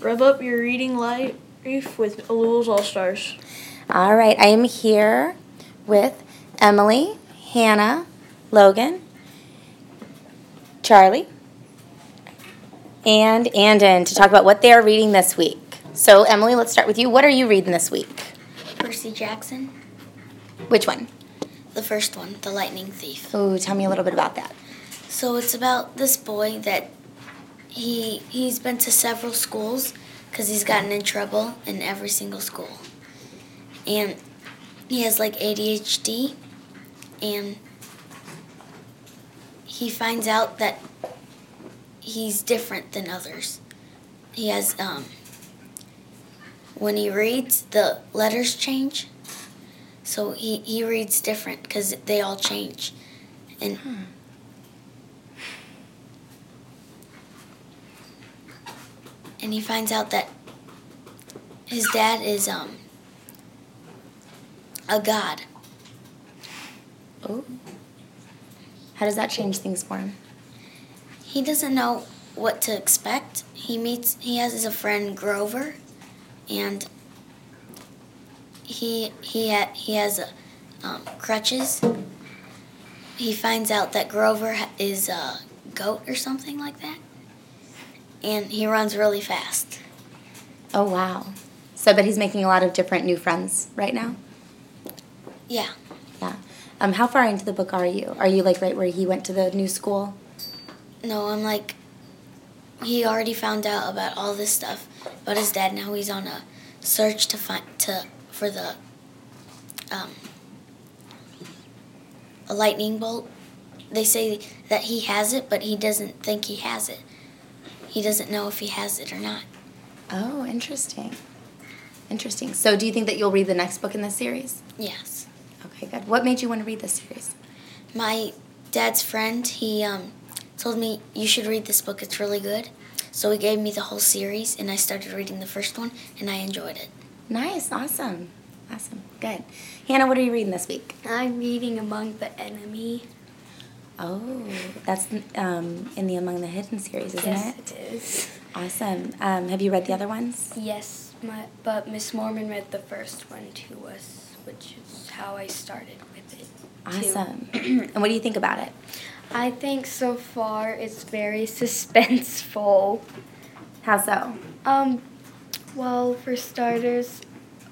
Rev up your reading life with Alul's All Stars. All right, I am here with Emily, Hannah, Logan, Charlie, and Andon to talk about what they are reading this week. So, Emily, let's start with you. What are you reading this week? Percy Jackson, Which one? the first one, The Lightning Thief. Oh, tell me a little bit about that. So it's about this boy that he he's been to several schools because he's gotten in trouble in every single school, and he has like ADHD, and he finds out that he's different than others. He has um. When he reads, the letters change. So he, he reads different because they all change. And and he finds out that his dad is um a god. Oh. How does that change things for him? He doesn't know what to expect. He meets he has a friend Grover and he he ha, he has a, um, crutches. He finds out that Grover ha- is a goat or something like that, and he runs really fast. Oh, wow. So, but he's making a lot of different new friends right now? Yeah, Yeah. Um, how far into the book are you? Are you like right where he went to the new school? no, I'm like, he already found out about all this stuff about his dad. Now he's on a search to find to for the um, a lightning bolt. They say that he has it, but he doesn't think he has it. He doesn't know if he has it or not. Oh, interesting. Interesting. So, do you think that you'll read the next book in this series? Yes. Okay, good. What made you want to read this series? My dad's friend, he um, told me you should read this book. It's really good. So he gave me the whole series, and I started reading the first one, and I enjoyed it. Nice. Awesome. Awesome. Good. Hannah, what are you reading this week? I'm reading Among the Enemy. Oh, that's um, in the Among the Hidden series, isn't yes, it? Yes, it is. Awesome. Um, have you read the other ones? Yes, my, but Miss Mormon read the first one to us, which is how I started with it. Awesome. and what do you think about it? I think so far it's very suspenseful. How so? Um, well, for starters,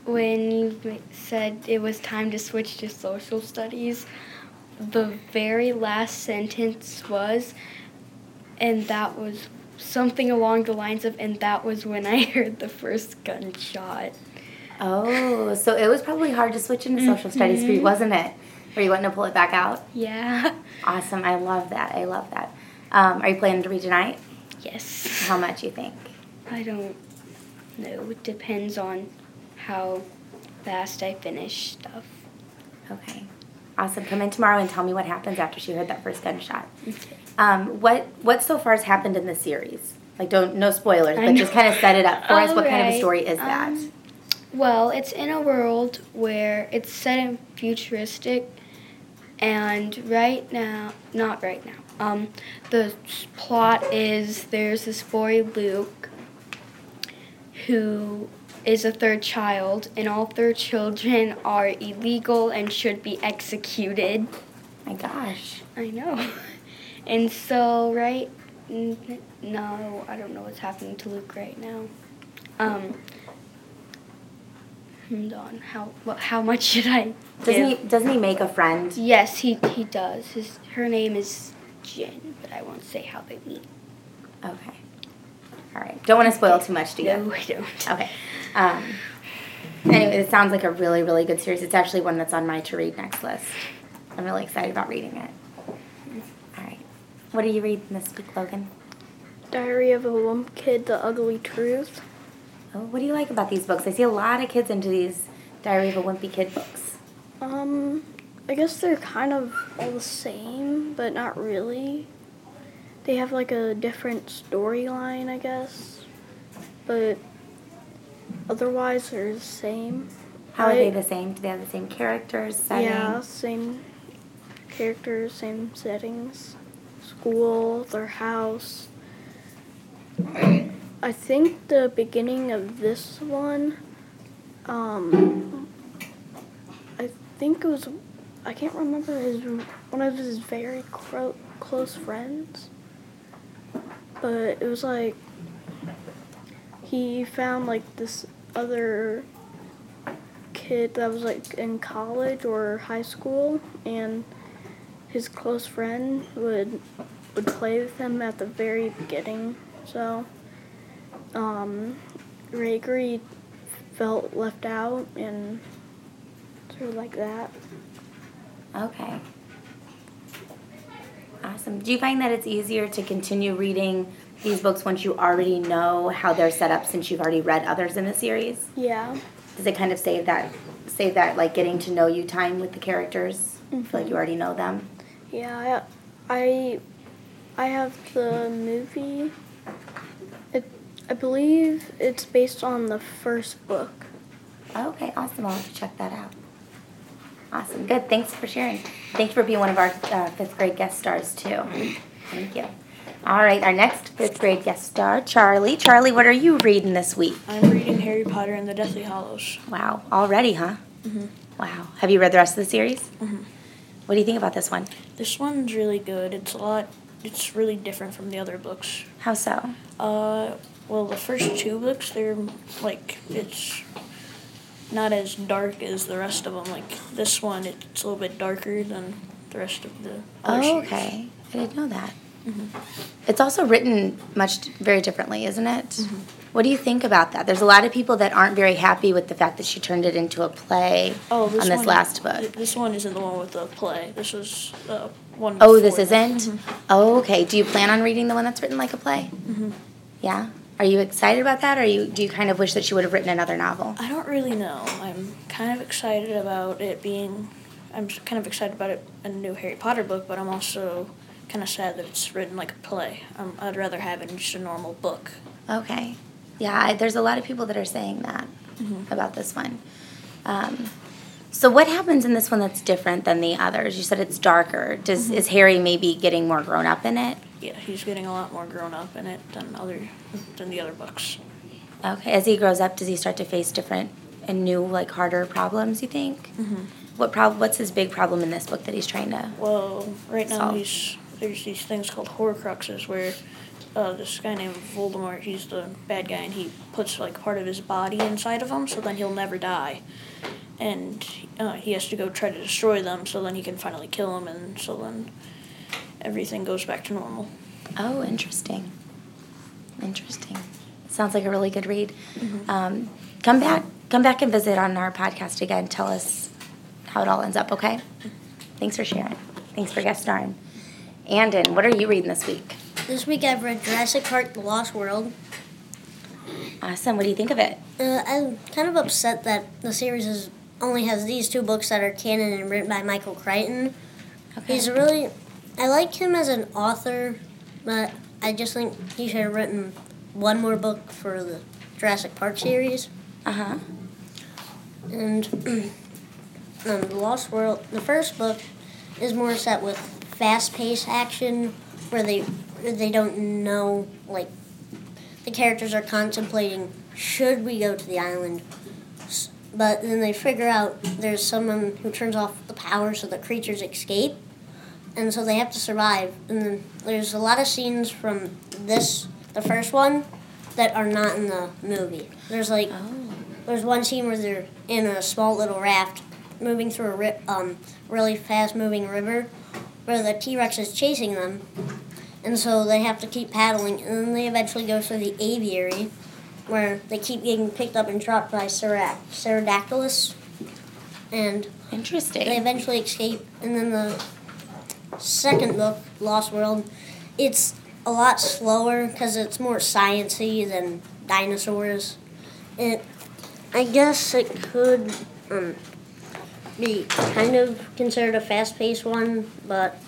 when you said it was time to switch to social studies, the very last sentence was, and that was something along the lines of, and that was when I heard the first gunshot. Oh, so it was probably hard to switch into social studies for you, wasn't it? Were you wanting to pull it back out? Yeah. Awesome. I love that. I love that. Um, are you planning to read tonight? Yes. How much you think? I don't know. It depends on how fast I finish stuff. Okay. Awesome. Come in tomorrow and tell me what happens after she heard that first gunshot. Um, what what so far has happened in the series? Like, don't no spoilers, but just kind of set it up for us. What kind of a story is that? um, Well, it's in a world where it's set in futuristic, and right now, not right now. Um, the plot is there's this boy Luke, who is a third child, and all third children are illegal and should be executed. My gosh. I know. And so, right? No, I don't know what's happening to Luke right now. Um. Hold on. How what, how much should I? Doesn't give? he doesn't he make a friend? Yes, he he does. His her name is Jen, but I won't say how they meet. Okay. All right. Don't want to spoil too much, do you? No, I don't. Okay. Um, anyway, it sounds like a really, really good series. It's actually one that's on my to read next list. I'm really excited about reading it. All right. What are you reading this week, Logan? Diary of a Wimp Kid, The Ugly Truth. Oh, what do you like about these books? I see a lot of kids into these Diary of a Wimpy Kid books. Um, I guess they're kind of all the same, but not really. They have like a different storyline, I guess. But otherwise, they're the same. How are they the same? Do they have the same characters, setting? Yeah, same characters, same settings. School, their house. I think the beginning of this one, um, I think it was, I can't remember his one of his very cro- close friends, but it was like he found like this other kid that was like in college or high school, and his close friend would would play with him at the very beginning. So, um, Gregory felt left out and sort of like that. Okay. Awesome. Do you find that it's easier to continue reading these books once you already know how they're set up since you've already read others in the series? Yeah. Does it kind of save that save that like getting to know you time with the characters? I feel like you already know them. Yeah, I, I, I have the movie. It, I believe it's based on the first book. Okay, awesome. I'll have to check that out. Awesome. Good. Thanks for sharing. Thanks for being one of our uh, fifth grade guest stars, too. Thank you. All right, our next fifth grade guest star, Charlie. Charlie, what are you reading this week? I'm reading Harry Potter and the Deathly Hallows. Wow, already, huh? Mhm. Wow. Have you read the rest of the series? Mhm. What do you think about this one? This one's really good. It's a lot. It's really different from the other books. How so? Uh, well, the first two books, they're like it's not as dark as the rest of them. Like this one, it's a little bit darker than the rest of the. Other Oh, series. okay. I didn't know that. Mhm. It's also written much very differently, isn't it? Mm-hmm. What do you think about that? There's a lot of people that aren't very happy with the fact that she turned it into a play Oh, this on this last book. This one isn't the one with the play. This is uh, one. Oh, this isn't? Oh, okay. Do you plan on reading the one that's written like a play? Mhm. Yeah. Are you excited about that, or you do you kind of wish that she would have written another novel? I don't really know. I'm kind of excited about it being. I'm kind of excited about it a new Harry Potter book, but I'm also kind of sad that it's written like a play. Um, I'd rather have it in just a normal book. Okay. Yeah, I, there's a lot of people that are saying that Mhm. about this one. Um, so what happens in this one that's different than the others? You said it's darker. Does is Harry maybe getting more grown up in it? Yeah, he's getting a lot more grown up in it than other than the other books. Okay. As he grows up, does he start to face different and new, like harder problems? You think? Mm-hmm. What prob- What's his big problem in this book that he's trying to? Well, right now Solve. he's there's these things called Horcruxes where uh, this guy named Voldemort, he's the bad guy, and he puts like part of his body inside of him, so then he'll never die. And uh, he has to go try to destroy them, so then he can finally kill him, and so then everything goes back to normal. Oh, interesting. Interesting. Sounds like a really good read. Um, come back, come back and visit on our podcast again. Tell us how it all ends up. Okay. Thanks for sharing. Thanks for guest starring. Andon, what are you reading this week? This week I've read Jurassic Park: The Lost World. Awesome. What do you think of it? Uh, I'm kind of upset that the series is, only has these two books that are canon and written by Michael Crichton. Okay. He's really, I like him as an author, but I just think he should have written one more book for the Jurassic Park series. Uh huh. And um, The Lost World, the first book, is more set with fast-paced action, where they they don't know like the characters are contemplating should we go to the island, but then they figure out there's someone who turns off the power so the creatures escape, and so they have to survive. And then there's a lot of scenes from this the first one that are not in the movie. There's like Oh. there's one scene where they're in a small little raft moving through a ri- um, really fast moving river where the T Rex is chasing them. And so they have to keep paddling, and then they eventually go through the aviary where they keep getting picked up and dropped by Pterodactylus. And interesting. they eventually escape. And then the second book, Lost World, it's a lot slower because it's more sciency than dinosaurs. It, I guess it could um, be kind of considered a fast-paced one, but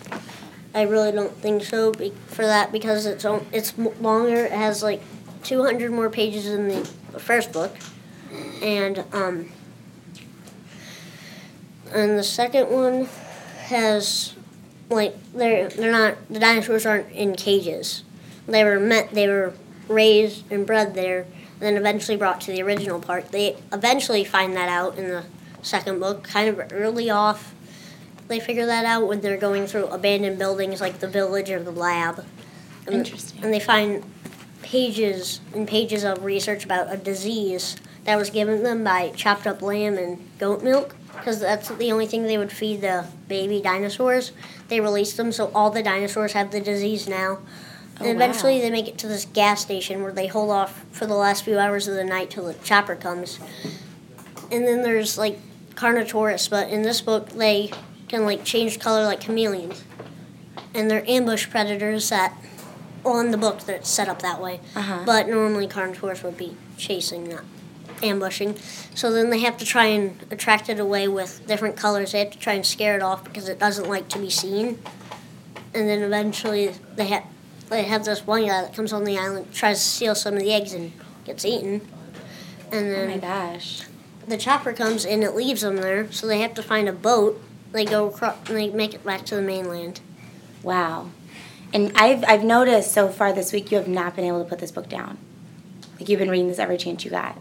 I really don't think so be- for that because it's it's longer. It has like 200 more pages than the, first book, and um, and the second one has like they're they're not the dinosaurs aren't in cages. They were meant they were raised and bred there, and then eventually brought to the original park. They eventually find that out in the second book, kind of early off. They figure that out when they're going through abandoned buildings like the village or the lab. And, Interesting. And they find pages and pages of research about a disease that was given them by chopped up lamb and goat milk because that's the only thing they would feed the baby dinosaurs. They released them, so all the dinosaurs have the disease now. Oh, and eventually wow. they make it to this gas station where they hold off for the last few hours of the night till the chopper comes. And then there's like Carnotaurus, but in this book they can like change color like chameleons. And they're ambush predators that well in the book they're set up that way. Uh-huh. But normally Carnotaurus would be chasing, not ambushing. So then they have to try and attract it away with different colors. They have to try and scare it off because it doesn't like to be seen. And then eventually they have they have this one guy that comes on the island, tries to steal some of the eggs and gets eaten. And Oh then my gosh. The chopper comes and it leaves them there, so they have to find a boat. They go across and they make it back to the mainland. Wow. And I've I've noticed so far this week you have not been able to put this book down. Like you've been reading this every chance you got.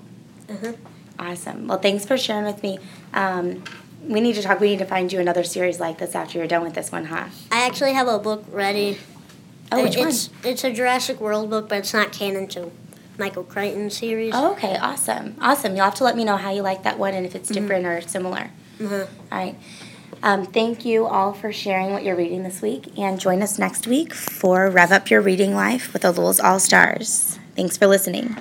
Uh-huh. Awesome. Well, thanks for sharing with me. Um, we need to talk. We need to find you another series like this after you're done with this one, huh? I actually have a book ready. Oh, which one? it's it's a Jurassic World book, but it's not canon to Michael Crichton series. Oh, okay. Awesome. Awesome. You'll have to let me know how you like that one and if it's different or similar. Uh-huh. All right. Um, thank you all for sharing what you're reading this week, and join us next week for Rev Up Your Reading Life with the Alul's All Stars. Thanks for listening.